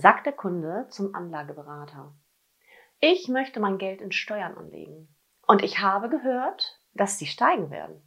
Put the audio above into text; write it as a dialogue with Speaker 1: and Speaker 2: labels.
Speaker 1: sagt der Kunde zum Anlageberater. Ich möchte mein Geld in Steuern anlegen. Und ich habe gehört, dass sie steigen werden.